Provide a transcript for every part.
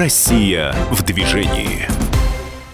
Россия в движении.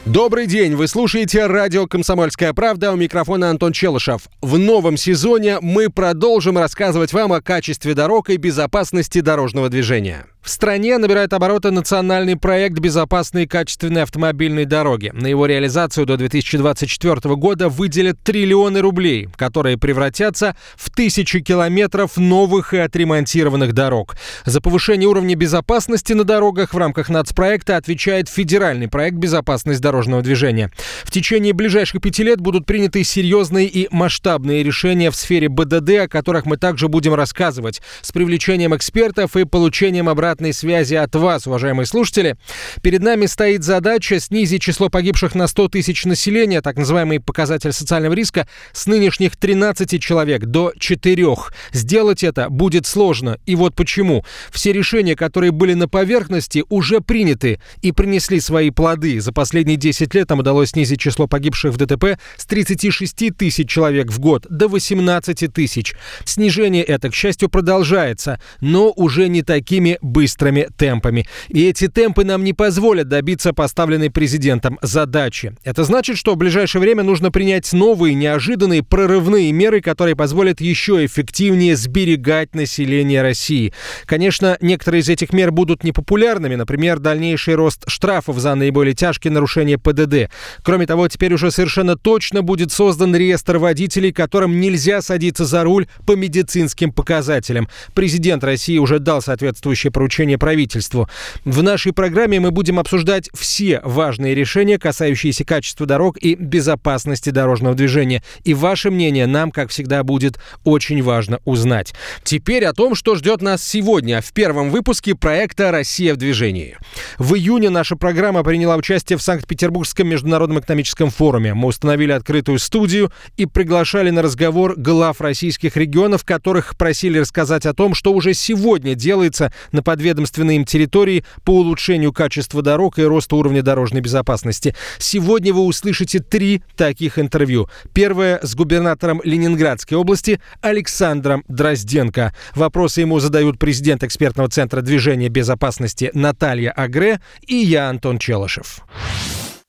Добрый день, вы слушаете радио «Комсомольская правда», у микрофона Антон Челышев. В новом сезоне мы продолжим рассказывать вам о качестве дорог и безопасности дорожного движения. В стране набирает обороты национальный проект «Безопасные и качественные автомобильные дороги». На его реализацию до 2024 года выделят триллионы рублей, которые превратятся в тысячи километров новых и отремонтированных дорог. За повышение уровня безопасности на дорогах в рамках нацпроекта отвечает федеральный проект «Безопасность дорожного движения». В течение ближайших пяти лет будут приняты серьезные и масштабные решения в сфере БДД, о которых мы также будем рассказывать, с привлечением экспертов и получением обратной обратной связи от вас, уважаемые слушатели. Перед нами стоит задача снизить число погибших на 100 тысяч населения, так называемый показатель социального риска, с нынешних 13 человек до 4. Сделать это будет сложно. И вот почему. Все решения, которые были на поверхности, уже приняты и принесли свои плоды. За последние 10 лет нам удалось снизить число погибших в ДТП с 36 тысяч человек в год до 18 тысяч. Снижение это, к счастью, продолжается, но уже не такими быстрыми темпами. И эти темпы нам не позволят добиться поставленной президентом задачи. Это значит, что в ближайшее время нужно принять новые, неожиданные, прорывные меры, которые позволят еще эффективнее сберегать население России. Конечно, некоторые из этих мер будут непопулярными, например, дальнейший рост штрафов за наиболее тяжкие нарушения ПДД. Кроме того, теперь уже совершенно точно будет создан реестр водителей, которым нельзя садиться за руль по медицинским показателям. Президент России уже дал соответствующее поручение поручение правительству. В нашей программе мы будем обсуждать все важные решения, касающиеся качества дорог и безопасности дорожного движения. И ваше мнение нам, как всегда, будет очень важно узнать. Теперь о том, что ждет нас сегодня в первом выпуске проекта «Россия в движении». В июне наша программа приняла участие в Санкт-Петербургском международном экономическом форуме. Мы установили открытую студию и приглашали на разговор глав российских регионов, которых просили рассказать о том, что уже сегодня делается на подвижении подведомственные им территории по улучшению качества дорог и росту уровня дорожной безопасности. Сегодня вы услышите три таких интервью. Первое с губернатором Ленинградской области Александром Дрозденко. Вопросы ему задают президент экспертного центра движения безопасности Наталья Агре и я, Антон Челышев.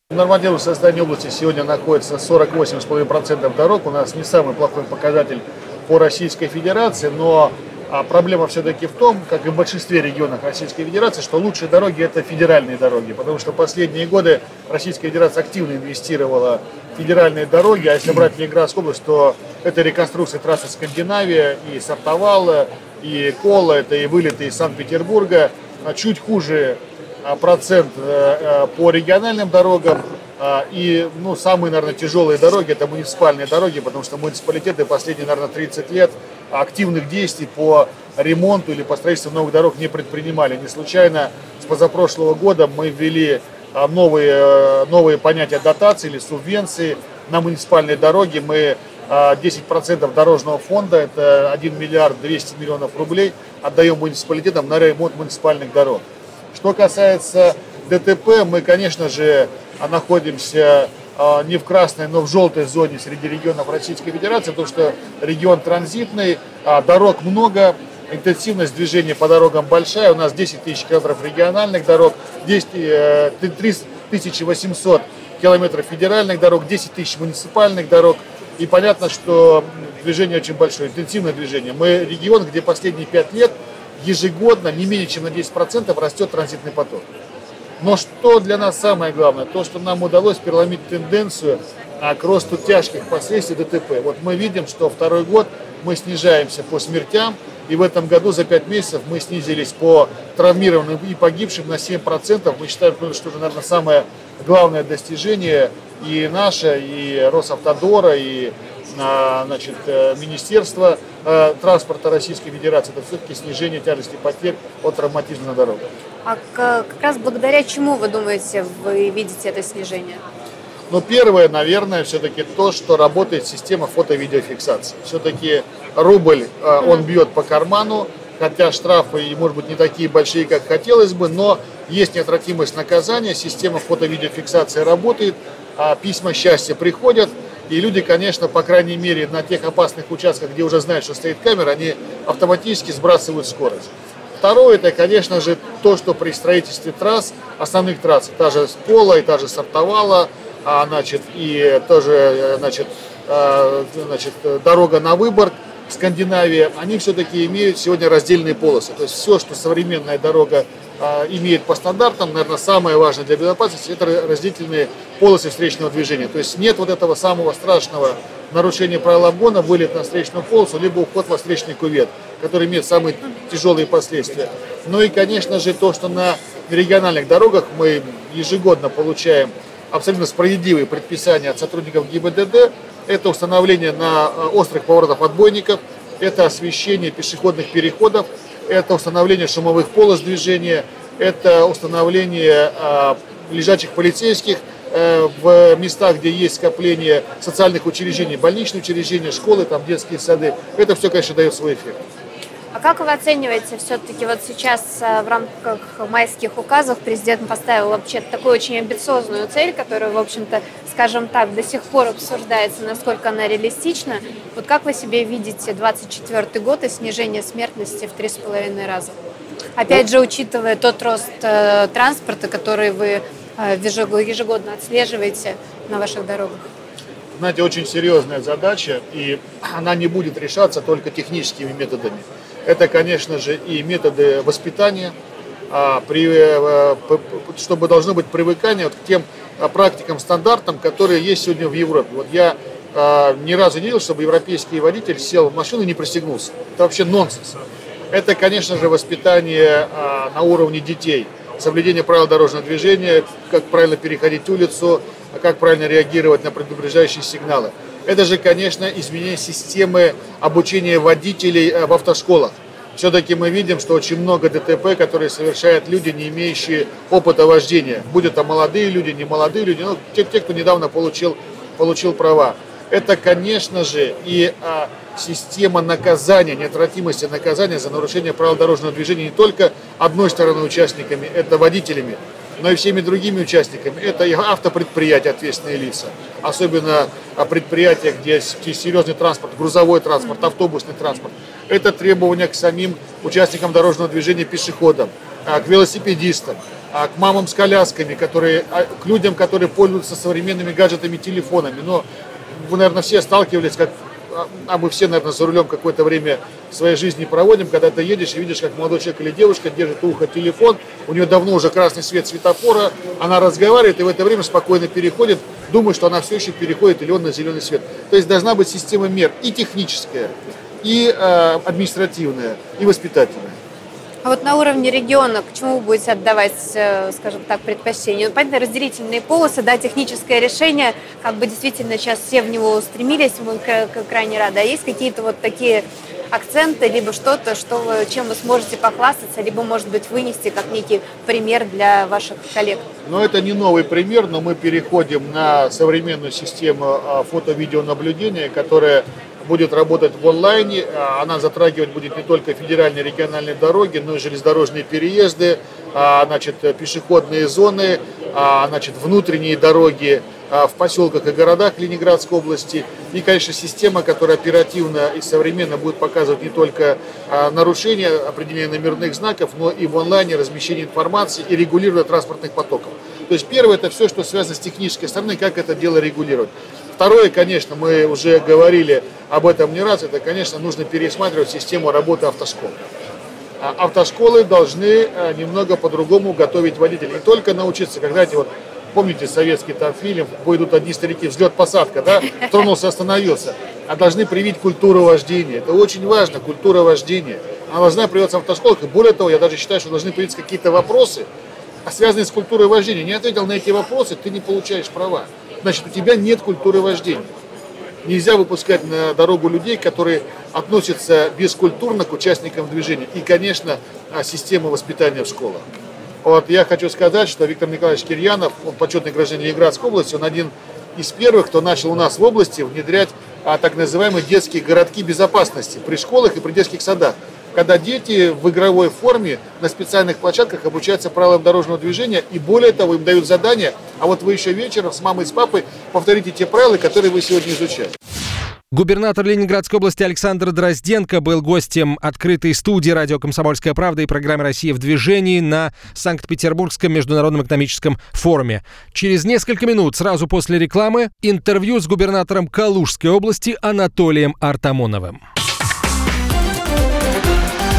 В нормативном области сегодня находится 48,5% дорог. У нас не самый плохой показатель по Российской Федерации, но а проблема все-таки в том, как и в большинстве регионов Российской Федерации, что лучшие дороги это федеральные дороги, потому что последние годы Российская Федерация активно инвестировала в федеральные дороги, а если брать Ленинградскую область, то это реконструкция трассы Скандинавия и Сартовала, и Кола, это и вылеты из Санкт-Петербурга, а чуть хуже а, процент э, э, по региональным дорогам, и ну, самые, наверное, тяжелые дороги – это муниципальные дороги, потому что муниципалитеты последние, наверное, 30 лет активных действий по ремонту или по строительству новых дорог не предпринимали. Не случайно с позапрошлого года мы ввели а, новые, э, новые понятия дотации или субвенции на муниципальные дороги. Мы 10% а, дорожного фонда, это 1 миллиард 200 миллионов рублей, отдаем муниципалитетам на ремонт муниципальных дорог. Что касается ДТП, мы, конечно же, находимся не в красной, но в желтой зоне среди регионов Российской Федерации, потому что регион транзитный, а, дорог много, интенсивность движения по дорогам большая. У нас 10 тысяч километров региональных дорог, 10, 3800 э, километров федеральных дорог, 10 тысяч муниципальных дорог. И понятно, что движение очень большое, интенсивное движение. Мы регион, где последние 5 лет ежегодно не менее чем на 10% растет транзитный поток. Но что для нас самое главное? То, что нам удалось переломить тенденцию а, к росту тяжких последствий ДТП. Вот мы видим, что второй год мы снижаемся по смертям, и в этом году за 5 месяцев мы снизились по травмированным и погибшим на 7%. Мы считаем, что это, наверное, самое главное достижение и наше, и Росавтодора, и значит, э, Министерства э, транспорта Российской Федерации. Это все-таки снижение тяжести потерь от травматизма на дорогах. А как раз благодаря чему, вы думаете, вы видите это снижение? Ну, первое, наверное, все-таки то, что работает система фото-видеофиксации. Все-таки рубль, э, он бьет по карману, хотя штрафы, может быть, не такие большие, как хотелось бы, но есть неотвратимость наказания, система фото-видеофиксации работает, а письма счастья приходят, и люди, конечно, по крайней мере, на тех опасных участках, где уже знают, что стоит камера, они автоматически сбрасывают скорость. Второе, это, конечно же, то, что при строительстве трасс, основных трасс, та же Пола и та же Сартовала, а, значит, и тоже, значит, а, значит, дорога на Выборг, Скандинавия, они все-таки имеют сегодня раздельные полосы. То есть все, что современная дорога имеет по стандартам, наверное, самое важное для безопасности, это разделительные полосы встречного движения. То есть нет вот этого самого страшного нарушения правил обгона, вылет на встречную полосу, либо уход во встречный кувет, который имеет самые тяжелые последствия. Ну и, конечно же, то, что на региональных дорогах мы ежегодно получаем абсолютно справедливые предписания от сотрудников ГИБДД, это установление на э, острых поворотах отбойников, это освещение пешеходных переходов, это установление шумовых полос движения, это установление э, лежачих полицейских э, в местах, где есть скопление социальных учреждений, больничные учреждения, школы, там детские сады. Это все, конечно, дает свой эффект. А как вы оцениваете все-таки вот сейчас э, в рамках майских указов президент поставил вообще такую очень амбициозную цель, которая, в общем-то, скажем так, до сих пор обсуждается, насколько она реалистична. Вот как вы себе видите 24 год и снижение смертности в три с половиной раза? Опять же, учитывая тот рост э, транспорта, который вы э, ежегодно отслеживаете на ваших дорогах. Знаете, очень серьезная задача, и она не будет решаться только техническими методами. Это, конечно же, и методы воспитания, а, э, чтобы должно быть привыкание к тем а, практикам, стандартам, которые есть сегодня в Европе. Вот я а, ни разу не видел, чтобы европейский водитель сел в машину и не пристегнулся. Это вообще нонсенс. Это, конечно же, воспитание на уровне детей. Соблюдение правил дорожного движения, как правильно переходить улицу, как правильно реагировать на предупреждающие сигналы. Это же, конечно, изменение системы обучения водителей э, в автошколах. Все-таки мы видим, что очень много ДТП, которые совершают люди, не имеющие опыта вождения. Будь это молодые люди, не молодые люди, но те, те кто недавно получил, получил права. Это, конечно же, и а, система наказания, неотвратимости наказания за нарушение правил дорожного движения не только одной стороны участниками, это водителями, но и всеми другими участниками. Это и автопредприятия, ответственные лица, особенно предприятия, где серьезный транспорт, грузовой транспорт, автобусный транспорт. Это требования к самим участникам дорожного движения, пешеходам, а, к велосипедистам, а, к мамам с колясками, которые, а, к людям, которые пользуются современными гаджетами, телефонами. Но вы, наверное, все сталкивались, как а мы все, наверное, за рулем какое-то время своей жизни проводим, когда ты едешь и видишь, как молодой человек или девушка держит ухо телефон, у нее давно уже красный свет светофора, она разговаривает и в это время спокойно переходит, думает, что она все еще переходит или он на зеленый свет. То есть должна быть система мер и техническая, и э, административная, и воспитательная. А вот на уровне региона к чему будете отдавать, э, скажем так, предпочтение? Ну, понятно, разделительные полосы, да, техническое решение, как бы действительно сейчас все в него устремились, мы крайне рады. А есть какие-то вот такие акценты, либо что-то, что вы, чем вы сможете похвастаться, либо, может быть, вынести как некий пример для ваших коллег? Но это не новый пример, но мы переходим на современную систему а, фото-видеонаблюдения, которая будет работать в онлайне. А, она затрагивать будет не только федеральные региональные дороги, но и железнодорожные переезды, а, значит, пешеходные зоны, а, значит, внутренние дороги в поселках и городах Ленинградской области. И, конечно, система, которая оперативно и современно будет показывать не только нарушения определения номерных знаков, но и в онлайне размещение информации и регулирование транспортных потоков. То есть первое это все, что связано с технической стороны, как это дело регулировать. Второе, конечно, мы уже говорили об этом не раз, это, конечно, нужно пересматривать систему работы автошкол. А автошколы должны э, немного по-другому готовить водителей. Не только научиться, как, знаете, вот помните советский там фильм, идут одни старики, взлет-посадка, да, тронулся, остановился. А должны привить культуру вождения. Это очень важно, культура вождения. Она должна прививаться в автошколах. И более того, я даже считаю, что должны появиться какие-то вопросы, связанные с культурой вождения. Не ответил на эти вопросы, ты не получаешь права. Значит, у тебя нет культуры вождения. Нельзя выпускать на дорогу людей, которые относятся бескультурно к участникам движения. И, конечно, а, система воспитания в школах. Вот я хочу сказать, что Виктор Николаевич Кирьянов, он почетный гражданин Ленинградской области, он один из первых, кто начал у нас в области внедрять а, так называемые детские городки безопасности при школах и при детских садах когда дети в игровой форме на специальных площадках обучаются правилам дорожного движения, и более того, им дают задания, а вот вы еще вечером с мамой и с папой повторите те правила, которые вы сегодня изучали. Губернатор Ленинградской области Александр Дрозденко был гостем открытой студии радио «Комсомольская правда» и программы «Россия в движении» на Санкт-Петербургском международном экономическом форуме. Через несколько минут, сразу после рекламы, интервью с губернатором Калужской области Анатолием Артамоновым.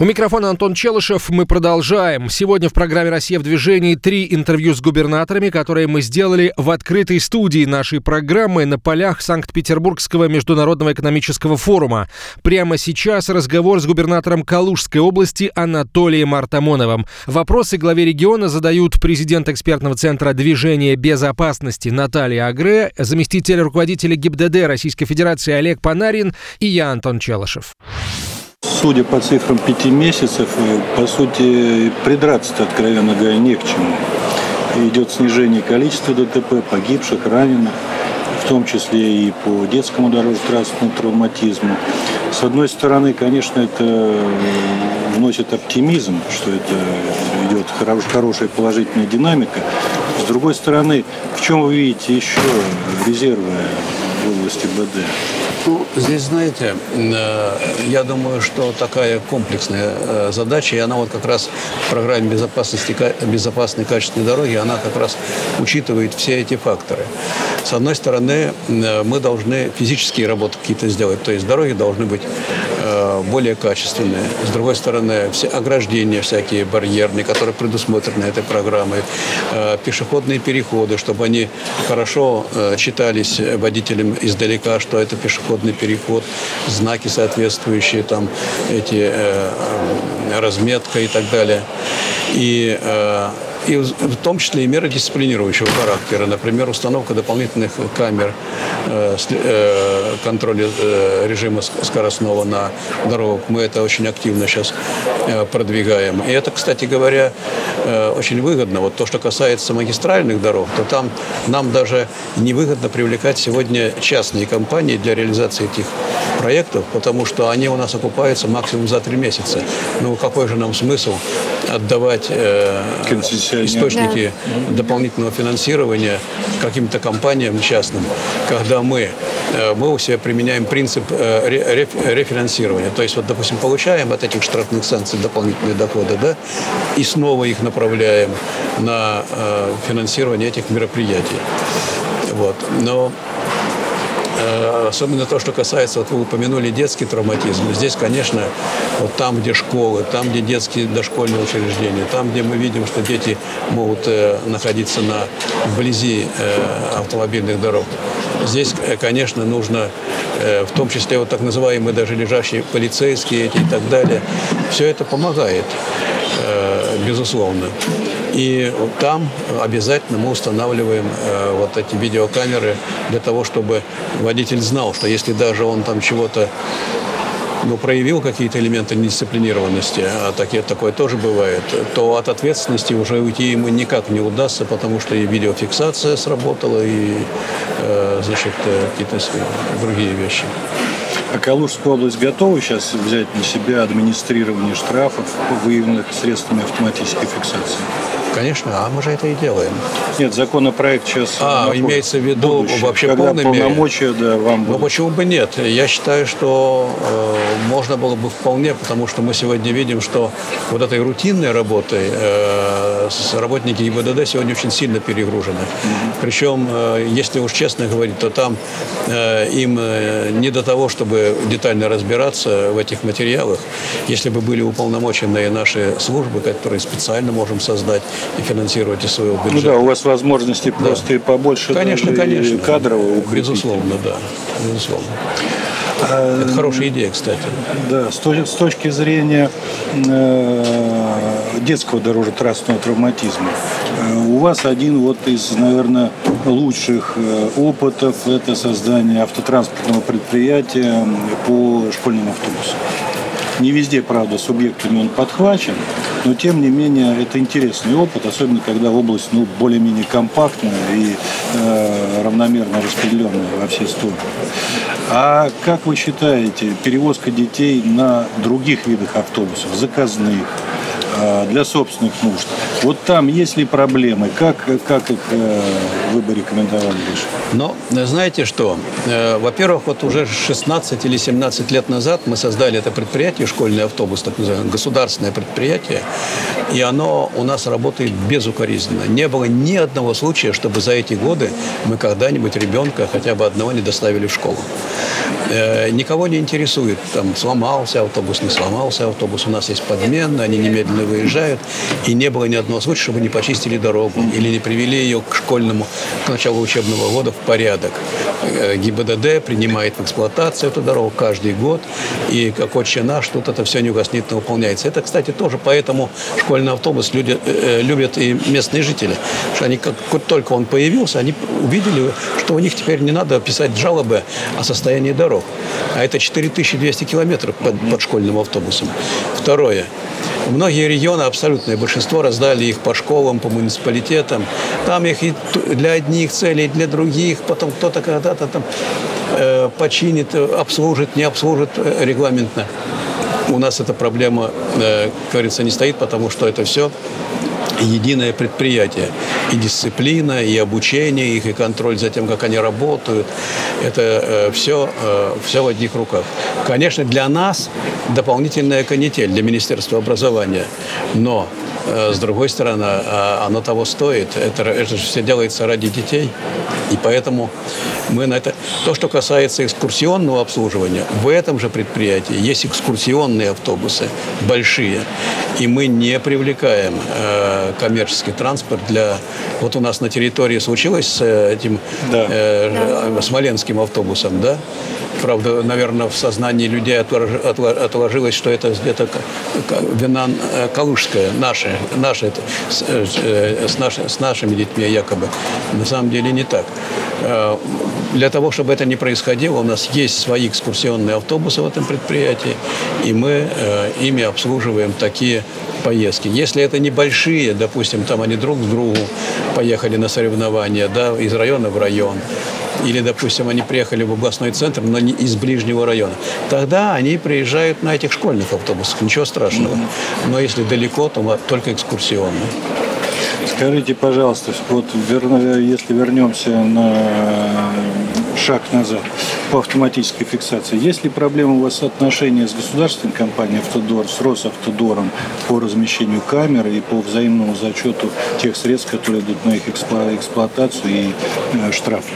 У микрофона Антон Челышев. Мы продолжаем. Сегодня в программе «Россия в движении» три интервью с губернаторами, которые мы сделали в открытой студии нашей программы на полях Санкт-Петербургского международного экономического форума. Прямо сейчас разговор с губернатором Калужской области Анатолием Артамоновым. Вопросы главе региона задают президент экспертного центра движения безопасности Наталья Агре, заместитель руководителя ГИБДД Российской Федерации Олег Панарин и я, Антон Челышев. Судя по цифрам пяти месяцев, э, по сути, придраться откровенно говоря, не к чему. Идет снижение количества ДТП, погибших, раненых, в том числе и по детскому дорожно-транспортному травматизму. С одной стороны, конечно, это вносит оптимизм, что это идет хорошая положительная динамика. С другой стороны, в чем вы видите еще резервы в области БД? Ну, здесь, знаете, э, я думаю, что такая комплексная э, задача, и она вот как раз в программе безопасности, безопасной качественной дороги, она как раз учитывает все эти факторы. С одной стороны, э, мы должны физические работы какие-то сделать, то есть дороги должны быть более качественные. С другой стороны, все ограждения всякие барьерные, которые предусмотрены этой программой, пешеходные переходы, чтобы они хорошо читались водителям издалека, что это пешеход пешеходный переход, знаки соответствующие, там эти э, разметка и так далее. И э, и в том числе и меры дисциплинирующего характера, например, установка дополнительных камер э, э, контроля э, режима скоростного на дорогах. Мы это очень активно сейчас продвигаем. И это, кстати говоря, очень выгодно. Вот то, что касается магистральных дорог, то там нам даже невыгодно привлекать сегодня частные компании для реализации этих проектов, потому что они у нас окупаются максимум за три месяца. Ну, какой же нам смысл отдавать э, источники да. дополнительного финансирования каким-то компаниям частным, когда мы, э, мы у себя применяем принцип э, ре, рефинансирования. То есть, вот, допустим, получаем от этих штрафных санкций дополнительные доходы, да, и снова их направляем на э, финансирование этих мероприятий. Вот. Но особенно то, что касается, вот вы упомянули детский травматизм. Здесь, конечно, вот там, где школы, там, где детские дошкольные учреждения, там, где мы видим, что дети могут э, находиться на, вблизи э, автомобильных дорог. Здесь, конечно, нужно, в том числе вот так называемые даже лежащие полицейские эти и так далее, все это помогает, безусловно. И там обязательно мы устанавливаем э, вот эти видеокамеры для того, чтобы водитель знал, что если даже он там чего-то ну, проявил какие-то элементы недисциплинированности, а такие, такое тоже бывает, то от ответственности уже уйти ему никак не удастся, потому что и видеофиксация сработала, и э, значит, э, какие-то другие вещи. А Калужская область готова сейчас взять на себя администрирование штрафов, выявленных средствами автоматической фиксации? Конечно, а мы же это и делаем. Нет, законопроект сейчас... А, имеется в виду будущее, вообще когда полной полномочия, мере? да, вам будут. Ну, почему бы нет? Я считаю, что э, можно было бы вполне, потому что мы сегодня видим, что вот этой рутинной работой э, работники ГИБДД сегодня очень сильно перегружены. Mm-hmm. Причем, э, если уж честно говорить, то там э, им э, не до того, чтобы детально разбираться в этих материалах. Если бы были уполномоченные наши службы, которые специально можем создать, и финансировать из своего бюджета. Ну да, у вас возможности да. просто и побольше. Конечно, конечно. Кадрово Безусловно, да. Безусловно. А, Это хорошая идея, кстати. Да, с, с точки зрения э, детского дорожно-транспортного травматизма. Э, у вас один вот из, наверное, лучших э, опытов – это создание автотранспортного предприятия по школьным автобусам. Не везде, правда, субъектами он подхвачен, но тем не менее это интересный опыт, особенно когда область ну, более-менее компактная и э, равномерно распределенная во все стороны. А как вы считаете, перевозка детей на других видах автобусов, заказных, для собственных нужд. Вот там есть ли проблемы? Как, как их э, вы бы рекомендовали решить? Но знаете что? Э, Во-первых, вот уже 16 или 17 лет назад мы создали это предприятие, школьный автобус, так называемое, государственное предприятие, и оно у нас работает безукоризненно. Не было ни одного случая, чтобы за эти годы мы когда-нибудь ребенка хотя бы одного не доставили в школу. Э, Никого не интересует, там сломался автобус, не сломался автобус, у нас есть подмена, они немедленно выезжают, и не было ни одного случая, чтобы не почистили дорогу или не привели ее к школьному, к началу учебного года в порядок. Э, ГИБДД принимает в эксплуатацию эту дорогу каждый год, и как отче наш, тут это все неугоснительно выполняется. Это, кстати, тоже поэтому школьный автобус люди, э, любят и местные жители. Что они, как только он появился, они увидели, что у них теперь не надо писать жалобы о состоянии дорог. А это 4200 километров под, под школьным автобусом. Второе. Многие регионы, абсолютное большинство, раздали их по школам, по муниципалитетам. Там их и для одних целей, и для других. Потом кто-то когда-то там э, починит, обслужит, не обслужит э, регламентно. У нас эта проблема, э, как говорится, не стоит, потому что это все единое предприятие. И дисциплина, и обучение их, и контроль за тем, как они работают. Это все, все в одних руках. Конечно, для нас дополнительная канитель, для Министерства образования. Но э, с другой стороны, а, оно того стоит. Это, это же все делается ради детей. И поэтому мы на это... То, что касается экскурсионного обслуживания, в этом же предприятии есть экскурсионные автобусы, большие. И мы не привлекаем э, коммерческий транспорт для... Вот у нас на территории случилось с этим Да. э, смоленским автобусом, да? Правда, наверное, в сознании людей отложилось, что это где-то вина э, калужская, наша, с, э, э, с, наши- с нашими детьми якобы. На самом деле не так. Э, Для того, чтобы это не происходило, у нас есть свои экскурсионные автобусы в этом предприятии, и мы ими обслуживаем такие поездки. Если это небольшие, допустим, там они друг к другу поехали на соревнования, да, из района в район, или, допустим, они приехали в областной центр, но не из ближнего района, тогда они приезжают на этих школьных автобусах, ничего страшного. Но если далеко, то только экскурсионные. Скажите, пожалуйста, вот верно- если вернемся на шаг назад по автоматической фиксации, есть ли проблема у вас отношения с государственной компанией «Автодор», с Росавтодором по размещению камер и по взаимному зачету тех средств, которые идут на их эксплуатацию и э, штрафы?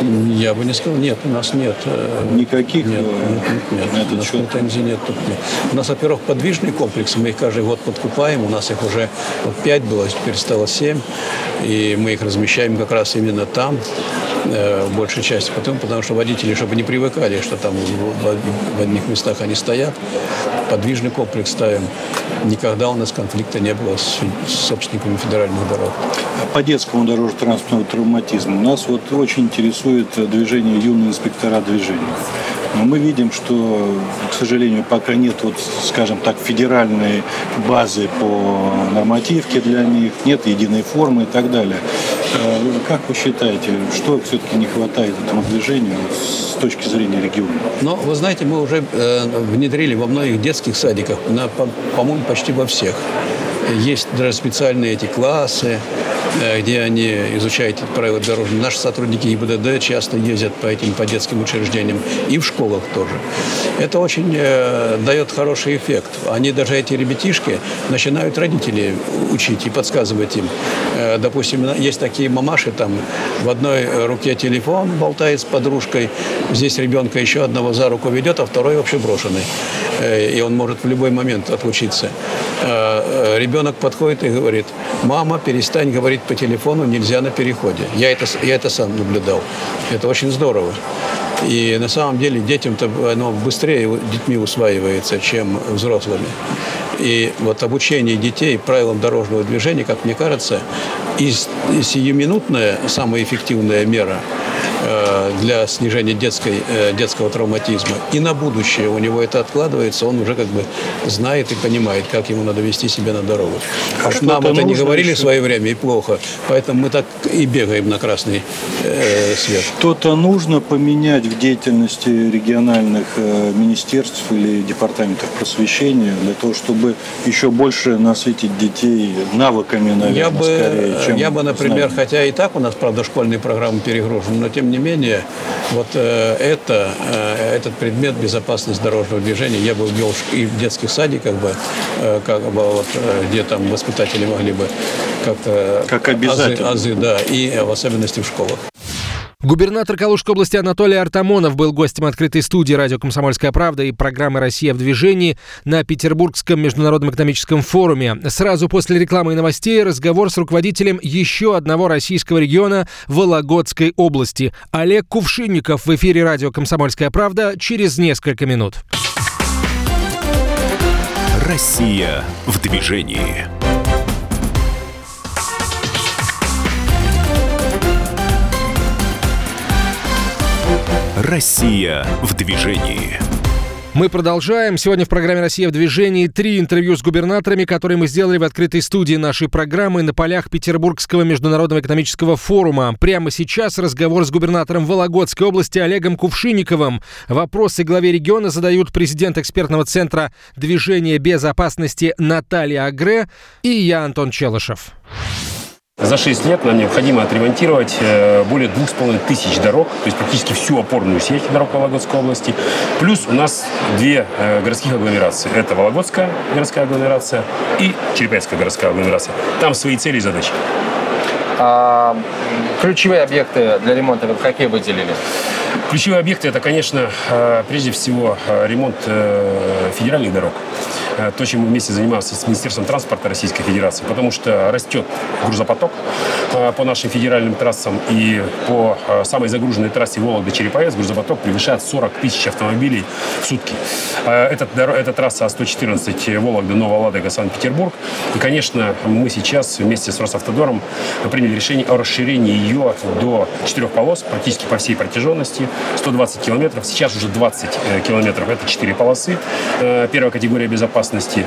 Я бы не сказал, нет, у нас нет. э, Никаких Нет, э, нет, нет, нет. на У нас счет? претензий нет. Тут нет. У нас, во-первых, подвижный комплекс. Мы их каждый год подкупаем. У нас их уже вот, пять было, теперь стало семь. И мы их размещаем как раз именно там, э, в большей части. Потом, потому что водители, чтобы не привыкали, что там в, в одних местах они стоят, подвижный комплекс ставим. Никогда у нас конфликта не было с, собственниками федеральных дорог. По детскому дорожно-транспортному травматизму нас вот очень интересует э, движение юные инспектора движения. Но мы видим, что, к сожалению, пока нет, вот, скажем так, федеральной базы по нормативке для них, нет единой формы и так далее. Э, Как вы считаете, что все-таки не хватает этому движению с точки зрения региона? Но, вы знаете, мы уже э, внедрили во многих детских садиках, на, по- по-моему, почти во всех. Есть даже специальные эти классы, где они изучают правила дорожного. Наши сотрудники ИБДД часто ездят по этим по детским учреждениям и в школах тоже. Это очень э, дает хороший эффект. Они даже эти ребятишки начинают родителей учить и подсказывать им. Э, допустим, есть такие мамаши, там в одной руке телефон болтает с подружкой, здесь ребенка еще одного за руку ведет, а второй вообще брошенный. Э, и он может в любой момент отлучиться. Э, э, Ребенок подходит и говорит, мама, перестань говорить по телефону, нельзя на переходе. Я это, я это сам наблюдал. Это очень здорово. И на самом деле детям-то оно быстрее детьми усваивается, чем взрослыми. И вот обучение детей правилам дорожного движения, как мне кажется, и, сиюминутная самая эффективная мера, для снижения детской, э, детского травматизма. И на будущее у него это откладывается, он уже как бы знает и понимает, как ему надо вести себя на дорогу. А Нам это не говорили еще? в свое время и плохо, поэтому мы так и бегаем на красный э, свет. Что-то нужно поменять в деятельности региональных э, министерств или департаментов просвещения для того, чтобы еще больше насытить детей навыками, наверное, я бы, скорее, чем Я бы, например, знанием. хотя и так у нас, правда, школьные программы перегружены, но тем не менее, вот э, это, э, этот предмет безопасность дорожного движения я бы ввел и в детских садиках бы, э, как бы вот, где там воспитатели могли бы как-то как обязательно. Азы, азы, да, и в особенности в школах. Губернатор Калужской области Анатолий Артамонов был гостем открытой студии «Радио Комсомольская правда» и программы «Россия в движении» на Петербургском международном экономическом форуме. Сразу после рекламы и новостей разговор с руководителем еще одного российского региона Вологодской области. Олег Кувшинников в эфире «Радио Комсомольская правда» через несколько минут. Россия в движении. Россия в движении. Мы продолжаем. Сегодня в программе «Россия в движении» три интервью с губернаторами, которые мы сделали в открытой студии нашей программы на полях Петербургского международного экономического форума. Прямо сейчас разговор с губернатором Вологодской области Олегом Кувшинниковым. Вопросы главе региона задают президент экспертного центра движения безопасности Наталья Агре и я, Антон Челышев. За 6 лет нам необходимо отремонтировать э, более 2,5 тысяч дорог, то есть практически всю опорную сеть дорог Вологодской области. Плюс у нас две э, городских агломерации. Это Вологодская городская агломерация и Черепецкая городская агломерация. Там свои цели и задачи. А ключевые объекты для ремонта вы какие выделили? Ключевые объекты это, конечно, э, прежде всего ремонт федеральных дорог. Э, то, чем мы вместе занимаемся с Министерством транспорта Российской Федерации, потому что растет грузопоток э, по нашим федеральным трассам и по э, самой загруженной трассе Вологда-Череповец грузопоток превышает 40 тысяч автомобилей в сутки. Это, это трасса А114 Вологда, Новая Ладога, Санкт-Петербург. И, конечно, мы сейчас вместе с Росавтодором приняли решение о расширении ее до четырех полос практически по всей протяженности. 120 километров. Сейчас уже 20 километров. Это четыре полосы. Первая категория безопасности безопасности.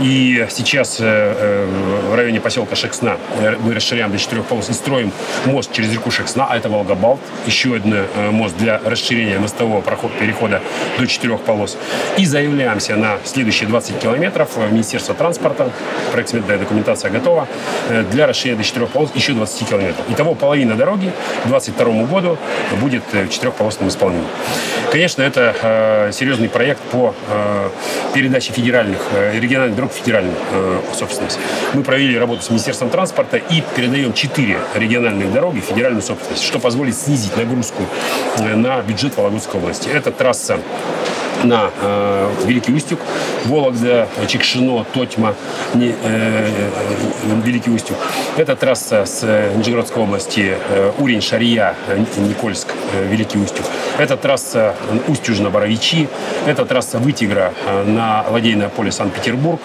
И сейчас э, э, в районе поселка Шексна э, мы расширяем до четырех полос и строим мост через реку Шексна, а это Волгобалт. Еще один мост для расширения мостового прохода, перехода до четырех полос. И заявляемся на следующие 20 километров в Министерство транспорта. Проектная документация готова для расширения до четырех полос еще 20 километров. Итого половина дороги к 2022 году будет в четырехполосном исполнении. Конечно, это серьезный проект по передаче федеральных Э, региональных дорог федеральной э, собственности. Мы провели работу с Министерством транспорта и передаем четыре региональных дороги в федеральную собственность, что позволит снизить нагрузку э, на бюджет Вологодской области. Это трасса на э, Великий Устюг, Вологда, Чекшино, Тотьма, не, э, э, Великий Устюг. Это трасса с Нижегородской области э, Урень, Шария, Никольск, э, Великий Устюг. Это трасса Устюжно-Боровичи. Это трасса Вытигра э, на Ладейное поле Санкт-Петербург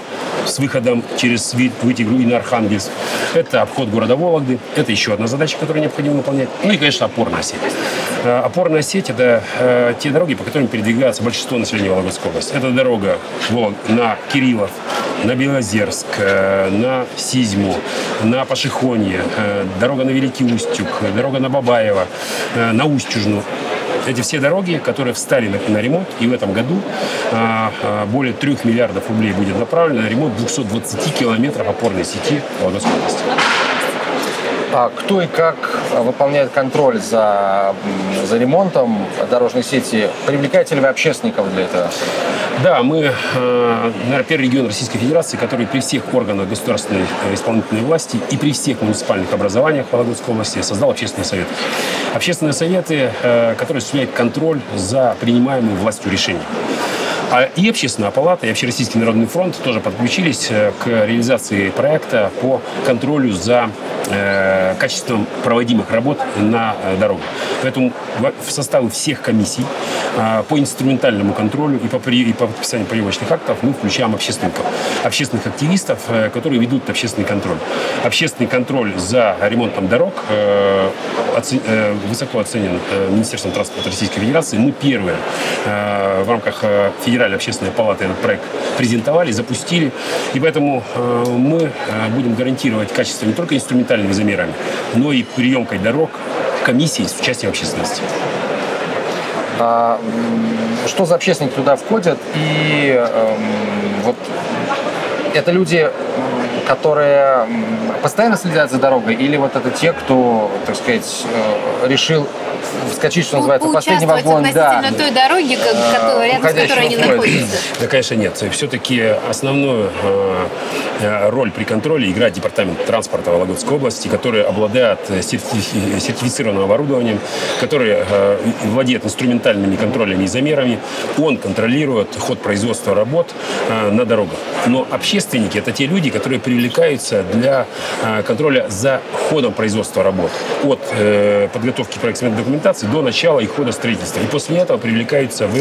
с выходом через Вытигру и на Архангельск. Это обход города Вологды. Это еще одна задача, которую необходимо выполнять. Ну и, конечно, опорная сеть. Э, опорная сеть – это э, те дороги, по которым передвигается большинство населения Вологодской области. Это дорога на Кириллов, на Белозерск, э, на Сизьму, на Пашихонье, дорога на Великий Устюг, дорога на Бабаево, на Устюжну. Эти все дороги, которые встали на, на ремонт, и в этом году а, а, более 3 миллиардов рублей будет направлено на ремонт 220 километров опорной сети Вологодской области. А кто и как выполняет контроль за, за ремонтом дорожной сети? Привлекаете ли вы общественников для этого? Да, мы, э, наверное, первый регион Российской Федерации, который при всех органах государственной э, исполнительной власти и при всех муниципальных образованиях Вологодской области создал общественные советы. Общественные советы, э, которые осуществляют контроль за принимаемым властью решения. А и общественная палата, и Общероссийский народный фронт тоже подключились э, к реализации проекта по контролю за э, качеством проводимых работ на э, дорогах. Поэтому в составе всех комиссий а, по инструментальному контролю и по, и по подписанию прививочных актов мы включаем общественников, общественных активистов, э, которые ведут общественный контроль. Общественный контроль за ремонтом дорог э, э, высоко оценен Министерством транспорта Российской Федерации. Мы первые в рамках Федеральной общественной палаты этот проект презентовали, запустили. И поэтому мы будем гарантировать качество не только инструментальными замерами, но и приемкой дорог комиссии с участием общественности. А, что за общественники туда входят? И э, вот это люди, которые постоянно следят за дорогой, или вот это те, кто, так сказать, э, решил вскочить, что называется, последний вагон. да, той дороги, э, которая, рядом с которой они находятся? Да, конечно, нет. Все-таки основную э, роль при контроле играет Департамент транспорта Вологодской области, который обладает сертифицированным оборудованием, который владеет инструментальными контрольными и замерами. Он контролирует ход производства работ на дорогах. Но общественники – это те люди, которые привлекаются для контроля за ходом производства работ. От подготовки проектной документации до начала их хода строительства. И после этого привлекаются в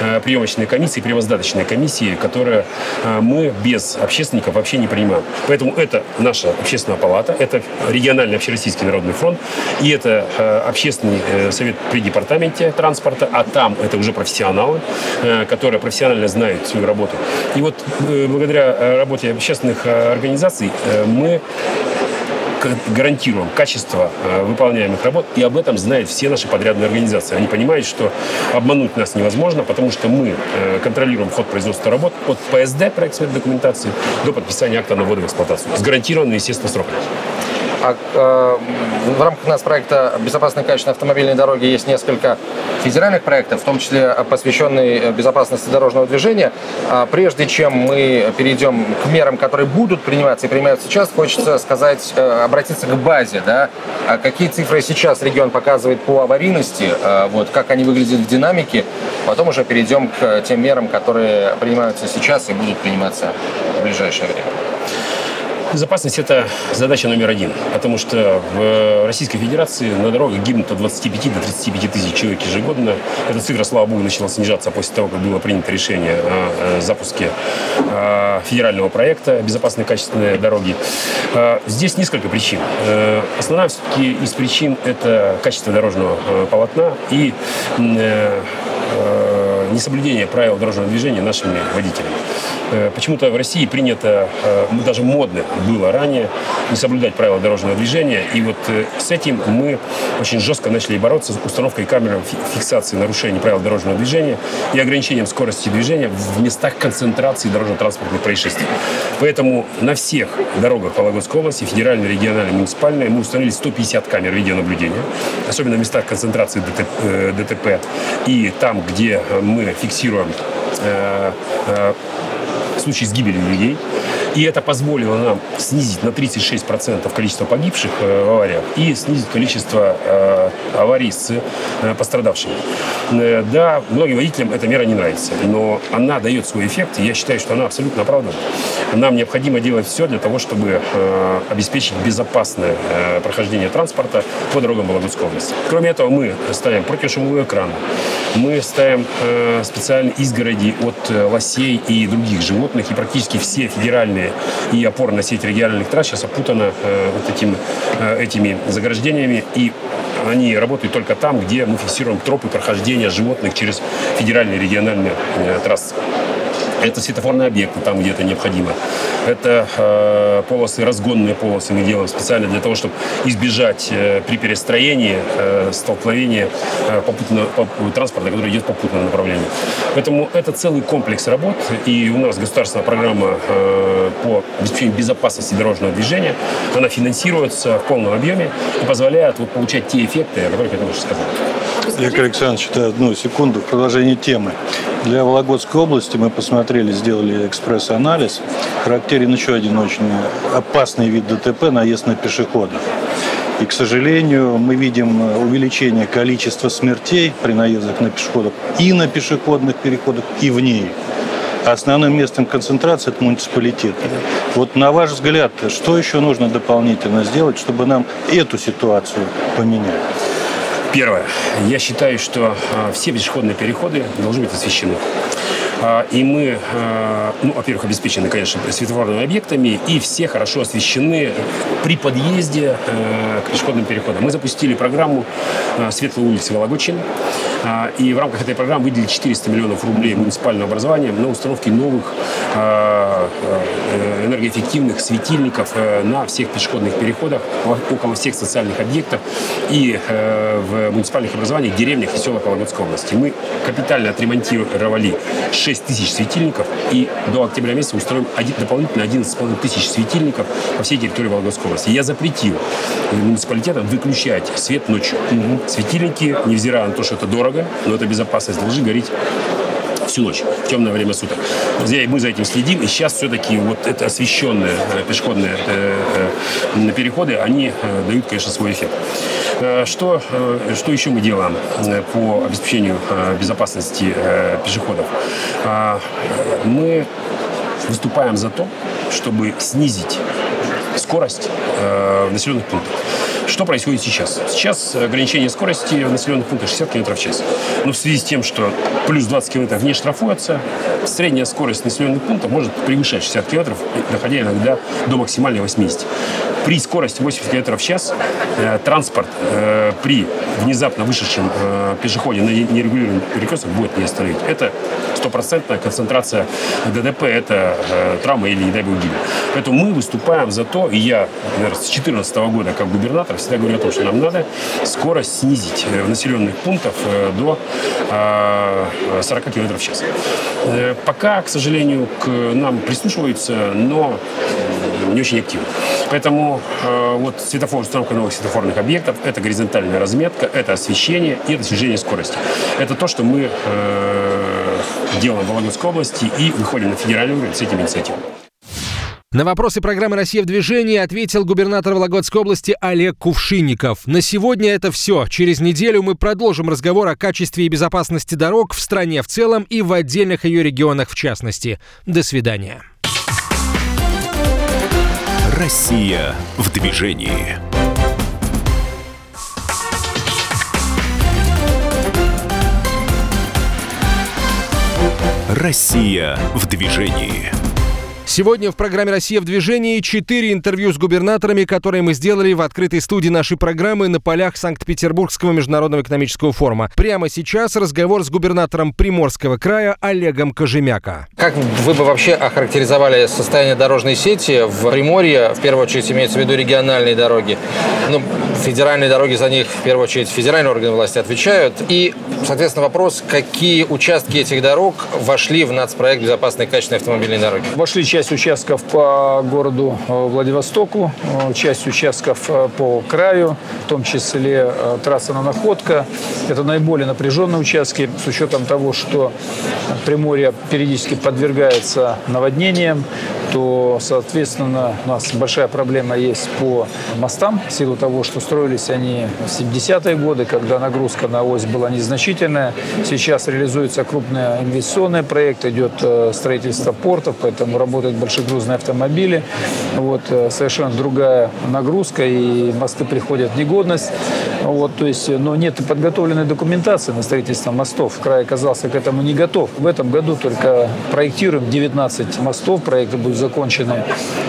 э, приемочные комиссии, превоздаточные комиссии, которые э, мы без общественников вообще не принимаем. Поэтому это наша общественная палата, это региональный общероссийский народный фронт, и это э, общественный совет при департаменте транспорта, а там это уже профессионалы, которые профессионально знают свою работу. И вот благодаря работе общественных организаций мы гарантируем качество э, выполняемых работ, и об этом знают все наши подрядные организации. Они понимают, что обмануть нас невозможно, потому что мы э, контролируем ход производства работ от ПСД, проект документации, до подписания акта на ввод в эксплуатацию с гарантированными, естественно, сроками. А, э, в рамках нас проекта «Безопасные качественные автомобильные дороги» есть несколько федеральных проектов, в том числе посвященные безопасности дорожного движения. А прежде чем мы перейдем к мерам, которые будут приниматься и принимаются сейчас, хочется сказать, э, обратиться к базе. Да? А какие цифры сейчас регион показывает по аварийности, э, вот, как они выглядят в динамике. Потом уже перейдем к тем мерам, которые принимаются сейчас и будут приниматься в ближайшее время. Безопасность – это задача номер один, потому что в Российской Федерации на дорогах гибнут от 25 до 35 тысяч человек ежегодно. Эта цифра, слава богу, начала снижаться после того, как было принято решение о запуске а, федерального проекта «Безопасные качественные дороги». А, здесь несколько причин. Э, основная все-таки из причин – это качество дорожного э, полотна и э, несоблюдение правил дорожного движения нашими водителями. Э, почему-то в России принято, э, даже модно было ранее, не соблюдать правила дорожного движения. И вот э, с этим мы очень жестко начали бороться с установкой камер фиксации нарушений правил дорожного движения и ограничением скорости движения в местах концентрации дорожно-транспортных происшествий. Поэтому на всех дорогах Вологодской области, федеральной, региональной, муниципальной, мы установили 150 камер видеонаблюдения, особенно в местах концентрации ДТП и там, где мы фиксируем случаи с гибелью людей. И это позволило нам снизить на 36% количество погибших э, в авариях и снизить количество э, аварий с э, пострадавшими. Да, многим водителям эта мера не нравится, но она дает свой эффект, и я считаю, что она абсолютно оправдана. Нам необходимо делать все для того, чтобы обеспечить безопасное прохождение транспорта по дорогам Вологодской области. Кроме этого, мы ставим противошумовые экраны, мы ставим специальные изгороди от лосей и других животных, и практически все федеральные и опорная сеть региональных трасс сейчас опутана э, вот этим, э, этими заграждениями и они работают только там, где мы фиксируем тропы прохождения животных через федеральные региональные э, трассы. Это светофорные объекты там, где это необходимо. Это э, полосы, разгонные полосы мы делаем специально для того, чтобы избежать э, при перестроении э, столкновения э, попутного, поп, транспорта, который идет по попутному направлению. Поэтому это целый комплекс работ. И у нас государственная программа э, по обеспечению безопасности дорожного движения. Она финансируется в полном объеме и позволяет вот, получать те эффекты, о которых я только что сказал. Игорь Александрович, одну секунду в продолжении темы. Для Вологодской области мы посмотрели, сделали экспресс-анализ. Характерен еще один очень опасный вид ДТП – наезд на пешеходов. И, к сожалению, мы видим увеличение количества смертей при наездах на пешеходов и на пешеходных переходах, и вне их. А основным местом концентрации это муниципалитеты. Вот на ваш взгляд, что еще нужно дополнительно сделать, чтобы нам эту ситуацию поменять? Первое. Я считаю, что все пешеходные переходы должны быть освещены. А, и мы, а, ну, во-первых, обеспечены, конечно, светофорными объектами, и все хорошо освещены при подъезде э, к пешеходным переходам. Мы запустили программу э, «Светлые улицы Вологодчины», а, и в рамках этой программы выделили 400 миллионов рублей муниципального образования на установки новых э, энергоэффективных светильников на всех пешеходных переходах, около всех социальных объектов и в муниципальных образованиях, деревнях и селах Вологодской области. Мы капитально отремонтировали 6 6 тысяч светильников, и до октября месяца устроим один, дополнительно 11,5 тысяч светильников по всей территории Вологодской области. Я запретил муниципалитетам выключать свет ночью. Угу. Светильники, невзирая на то, что это дорого, но это безопасность, должны гореть всю ночь, в темное время суток. Мы за этим следим, и сейчас все-таки вот это освещенные э, пешеходные э, э, переходы, они дают, конечно, свой эффект. Что, что еще мы делаем по обеспечению безопасности пешеходов? Мы выступаем за то, чтобы снизить скорость в населенных пунктах. Что происходит сейчас? Сейчас ограничение скорости в населенных пунктах 60 км в час. Но в связи с тем, что плюс 20 км не штрафуется, средняя скорость населенных пунктов может превышать 60 км, доходя иногда до максимальной 80 при скорости 80 км в час э, транспорт э, при внезапно вышедшем э, пешеходе на нерегулируемый перекресток будет не остановить. Это стопроцентная концентрация ДДП, это э, травма или, не дай бог, гибель. Поэтому мы выступаем за то, и я, наверное, с 2014 года как губернатор всегда говорю о том, что нам надо скорость снизить э, в населенных пунктах э, до э, 40 км в час. Э, пока, к сожалению, к нам прислушиваются, но не очень активно. Поэтому э, вот светофор, установка новых светофорных объектов, это горизонтальная разметка, это освещение и это снижение скорости. Это то, что мы э, делаем в Вологодской области и выходим на федеральный уровень с этими инициативами. На вопросы программы «Россия в движении» ответил губернатор Вологодской области Олег Кувшинников. На сегодня это все. Через неделю мы продолжим разговор о качестве и безопасности дорог в стране в целом и в отдельных ее регионах в частности. До свидания. Россия в движении. Россия в движении. Сегодня в программе «Россия в движении» четыре интервью с губернаторами, которые мы сделали в открытой студии нашей программы на полях Санкт-Петербургского международного экономического форума. Прямо сейчас разговор с губернатором Приморского края Олегом Кожемяка. Как вы бы вообще охарактеризовали состояние дорожной сети в Приморье? В первую очередь имеется в виду региональные дороги. Ну, федеральные дороги за них, в первую очередь, федеральные органы власти отвечают. И, соответственно, вопрос, какие участки этих дорог вошли в нацпроект безопасной и качественной автомобильной дороги? Вошли часть часть участков по городу э, Владивостоку, э, часть участков э, по краю, в том числе трасса на находка. Это наиболее напряженные участки с учетом того, что Приморье периодически подвергается наводнениям, то, соответственно, у нас большая проблема есть по мостам, в силу того, что строились они в 70-е годы, когда нагрузка на ось была незначительная. Сейчас реализуется крупный инвестиционный проект, идет строительство портов, поэтому работают большегрузные автомобили. Вот, э, совершенно другая нагрузка, и мосты приходят в негодность. Вот, то есть, но нет подготовленной документации на строительство мостов. Край оказался к этому не готов. В этом году только проектируем 19 мостов. Проекты будут закончены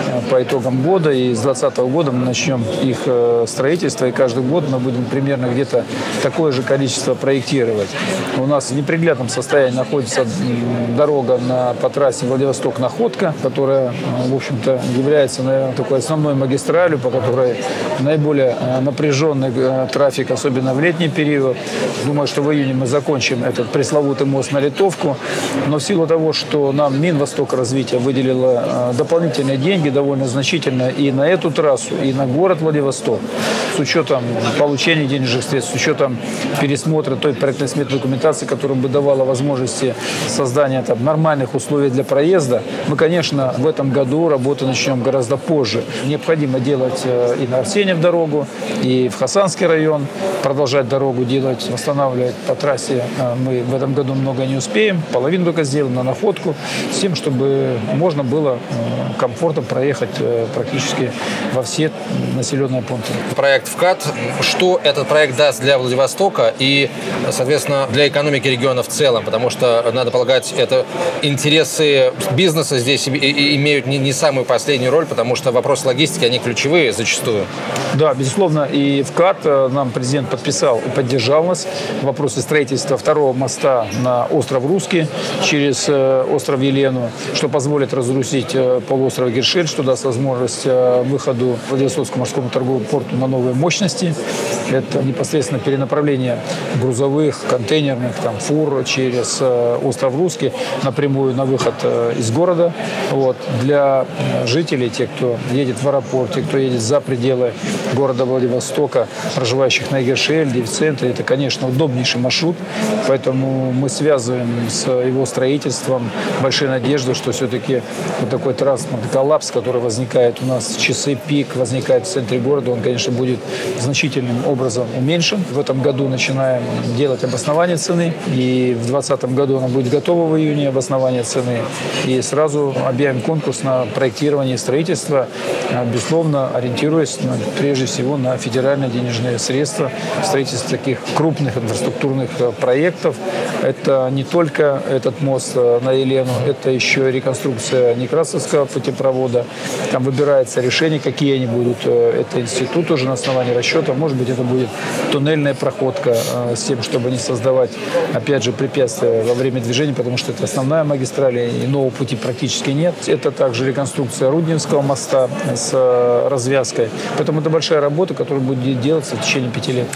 э, по итогам года. И с 2020 года мы начнем их э, строительство. И каждый год мы будем примерно где-то такое же количество проектировать. У нас в неприглядном состоянии находится дорога на, по трассе Владивосток-Находка, которая, э, в общем-то, является, наверное, такой основной магистралью, по которой наиболее напряженный трафик, особенно в летний период. Думаю, что в июне мы закончим этот пресловутый мост на Литовку. Но в силу того, что нам Минвосток развития выделила дополнительные деньги, довольно значительно и на эту трассу, и на город Владивосток, с учетом получения денежных средств, с учетом пересмотра той проектной сметной документации, которая бы давала возможности создания там, нормальных условий для проезда, мы, конечно, в этом году работу начнем гораздо позже. Необходимо делать э, и на Арсеньев дорогу, и в Хасанский район, продолжать дорогу делать, восстанавливать по трассе. Э, мы в этом году много не успеем, половину только сделаем на находку, с тем, чтобы можно было э, комфортно проехать э, практически во все населенные пункты. Проект ВКАТ. Что этот проект даст для Владивостока и, соответственно, для экономики региона в целом? Потому что, надо полагать, это интересы бизнеса здесь имеют не, не самую последнюю роль, потому что вопросы логистики, они ключевые зачастую. Да, безусловно. И ВКАТ э, нам президент подписал и поддержал нас в вопросе строительства второго моста на остров Русский через остров Елену, что позволит разрусить полуостров Гершель, что даст возможность выходу Владивостокскому морскому торговому порту на новые мощности. Это непосредственно перенаправление грузовых, контейнерных там, фур через э, остров Русский напрямую на выход э, из города. Вот. Для э, жителей, тех, кто едет в аэропорт, тех, кто едет за пределы города Владивостока, проживающих на Егершельде, в центре, это, конечно, удобнейший маршрут. Поэтому мы связываем с его строительством большие надежды, что все-таки вот такой транспортный коллапс, который возникает у нас в часы пик, возникает в центре города, он, конечно, будет значительным образом уменьшен. В этом году начинаем делать обоснование цены, и в 2020 году оно будет готово в июне, обоснование цены, и сразу объявим конкурс на проектирование и строительство, а, безусловно, ориентируясь на, прежде всего на федеральные денежные средства, строительство таких крупных инфраструктурных э, проектов. Это не только этот мост э, на Елену, это еще реконструкция Некрасовского путепровода. Там выбирается решение, какие они будут. Э, это институт уже на основании расчета. Может быть, это будет туннельная проходка с тем, чтобы не создавать, опять же, препятствия во время движения, потому что это основная магистраль, и нового пути практически нет. Это также реконструкция Руднинского моста с развязкой. Поэтому это большая работа, которая будет делаться в течение пяти лет.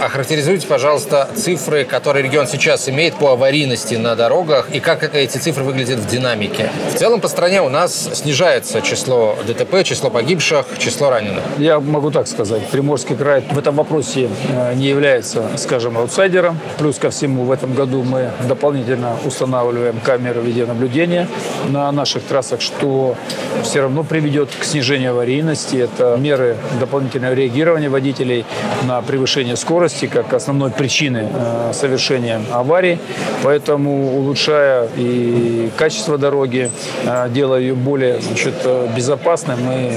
Охарактеризуйте, пожалуйста, цифры, которые регион сейчас имеет по аварийности на дорогах и как эти цифры выглядят в динамике. В целом по стране у нас снижается число ДТП, число погибших, число раненых. Я могу так сказать. Приморский край в этом вопросе э, не является, скажем, аутсайдером. Плюс ко всему в этом году мы дополнительно устанавливаем камеры видеонаблюдения на наших трассах, что все равно приведет к снижению аварийности. Это меры дополнительного реагирования водителей на превышение скорости как основной причины э, совершения аварий. Поэтому улучшая и качество дороги, э, делая ее более значит, безопасной, мы,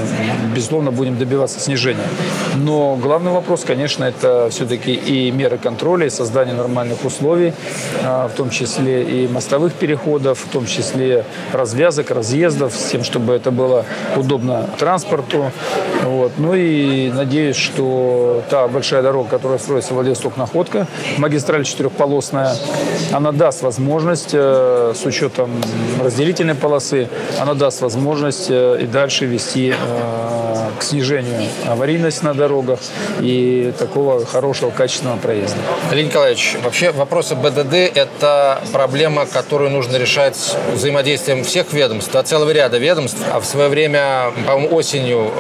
безусловно, будем добиваться снижения. Но главный вопрос, конечно, это все-таки и меры контроля, и создание нормальных условий, э, в том числе и мостовых переходов, в том числе развязок, разъездов, с тем, чтобы это было удобно транспорту. Вот. Ну и надеюсь, что та большая дорога, которая строится Владивосток-Находка, магистраль четырехполосная, она даст возможность, э, с учетом разделительной полосы, она даст возможность э, и дальше вести э, к снижению аварийности на дорогах и такого хорошего качественного проезда. Алексей Николаевич, вообще вопросы БДД – это проблема, которую нужно решать взаимодействием всех ведомств, да, целого ряда ведомств. А в свое время, по-моему, осенью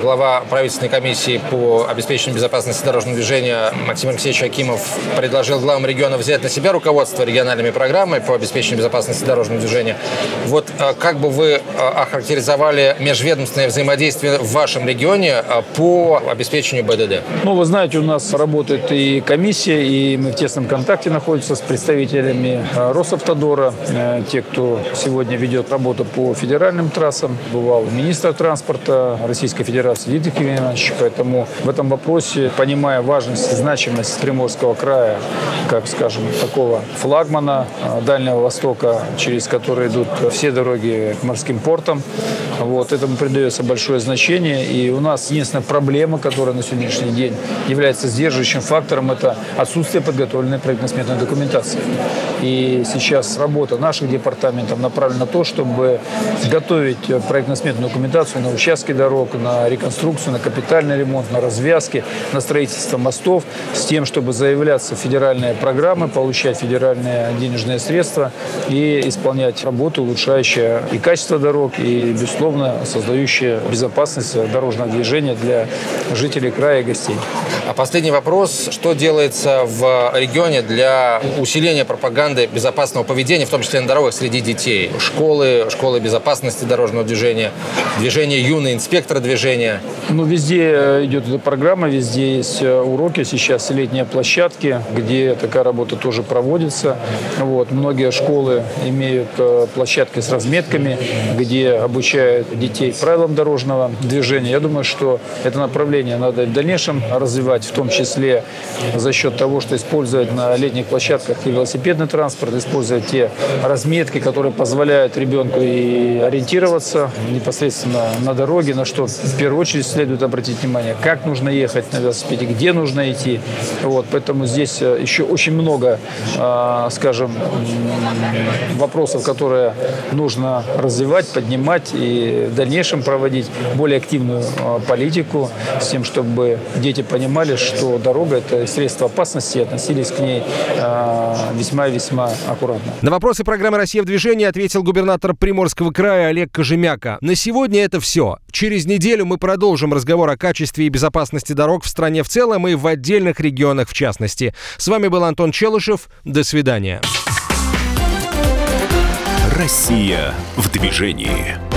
глава правительственной комиссии по обеспечению безопасности дорожного движения Максим Алексеевич Акимов предложил главам региона взять на себя руководство региональными программами по обеспечению безопасности дорожного движения. Вот а, как бы вы а, охарактеризовали межведомственное взаимодействие в вашем регионе а, по обеспечению БДД? Ну, вы знаете, у нас работает и комиссия, и мы в тесном контакте находимся с представителями Росавтодора, э, те, кто сегодня ведет работу по федеральным трассам. Бывал министр транспорта Российской Федерации Дмитрий Иванович, поэтому в этом вопросе, понимая важность и значимость Приморского края, как, скажем, такого флагмана э, Дальнего Востока, через который идут все дороги к морским портам. Вот, этому придается большое значение. И у нас единственная проблема, которая на сегодняшний день является сдерживающим фактором, это отсутствие подготовленной проектно-сметной документации. И сейчас работа наших департаментов направлена на то, чтобы готовить проектно-сметную документацию на участке дорог, на реконструкцию, на капитальный ремонт, на развязки, на строительство мостов, с тем, чтобы заявляться в федеральные программы, получать федеральные денежные средства и исполнять работу, улучшающую и качество дорог, и, безусловно, создающую безопасность дорожного движения для жителей края и гостей. А последний вопрос. Что делается в регионе для усиления пропаганды безопасного поведения, в том числе на дорогах среди детей? Школы, школы безопасности дорожного движения, движение юные инспекторы движения? Ну, везде идет эта программа, везде есть уроки. Сейчас летние площадки, где такая работа тоже проводится. Вот. Многие школы имеют э, площадки с разметками, где обучают детей правилам дорожного движения. Я думаю, что это направление надо в дальнейшем развивать, в том числе за счет того, что использовать на летних площадках и велосипедный транспорт, использовать те разметки, которые позволяют ребенку и ориентироваться непосредственно на дороге, на что в первую очередь следует обратить внимание, как нужно ехать на велосипеде, где нужно идти. Вот, поэтому здесь э, еще очень много, а, скажем, вопросов, которые нужно развивать, поднимать и в дальнейшем проводить более активную а, политику с тем, чтобы дети понимали, что дорога – это средство опасности, и относились к ней а, весьма и весьма аккуратно. На вопросы программы «Россия в движении» ответил губернатор Приморского края Олег Кожемяка. На сегодня это все. Через неделю мы продолжим разговор о качестве и безопасности дорог в стране в целом и в отдельных регионах в частности. С вами был Антон Челышев. До свидания. Россия в движении.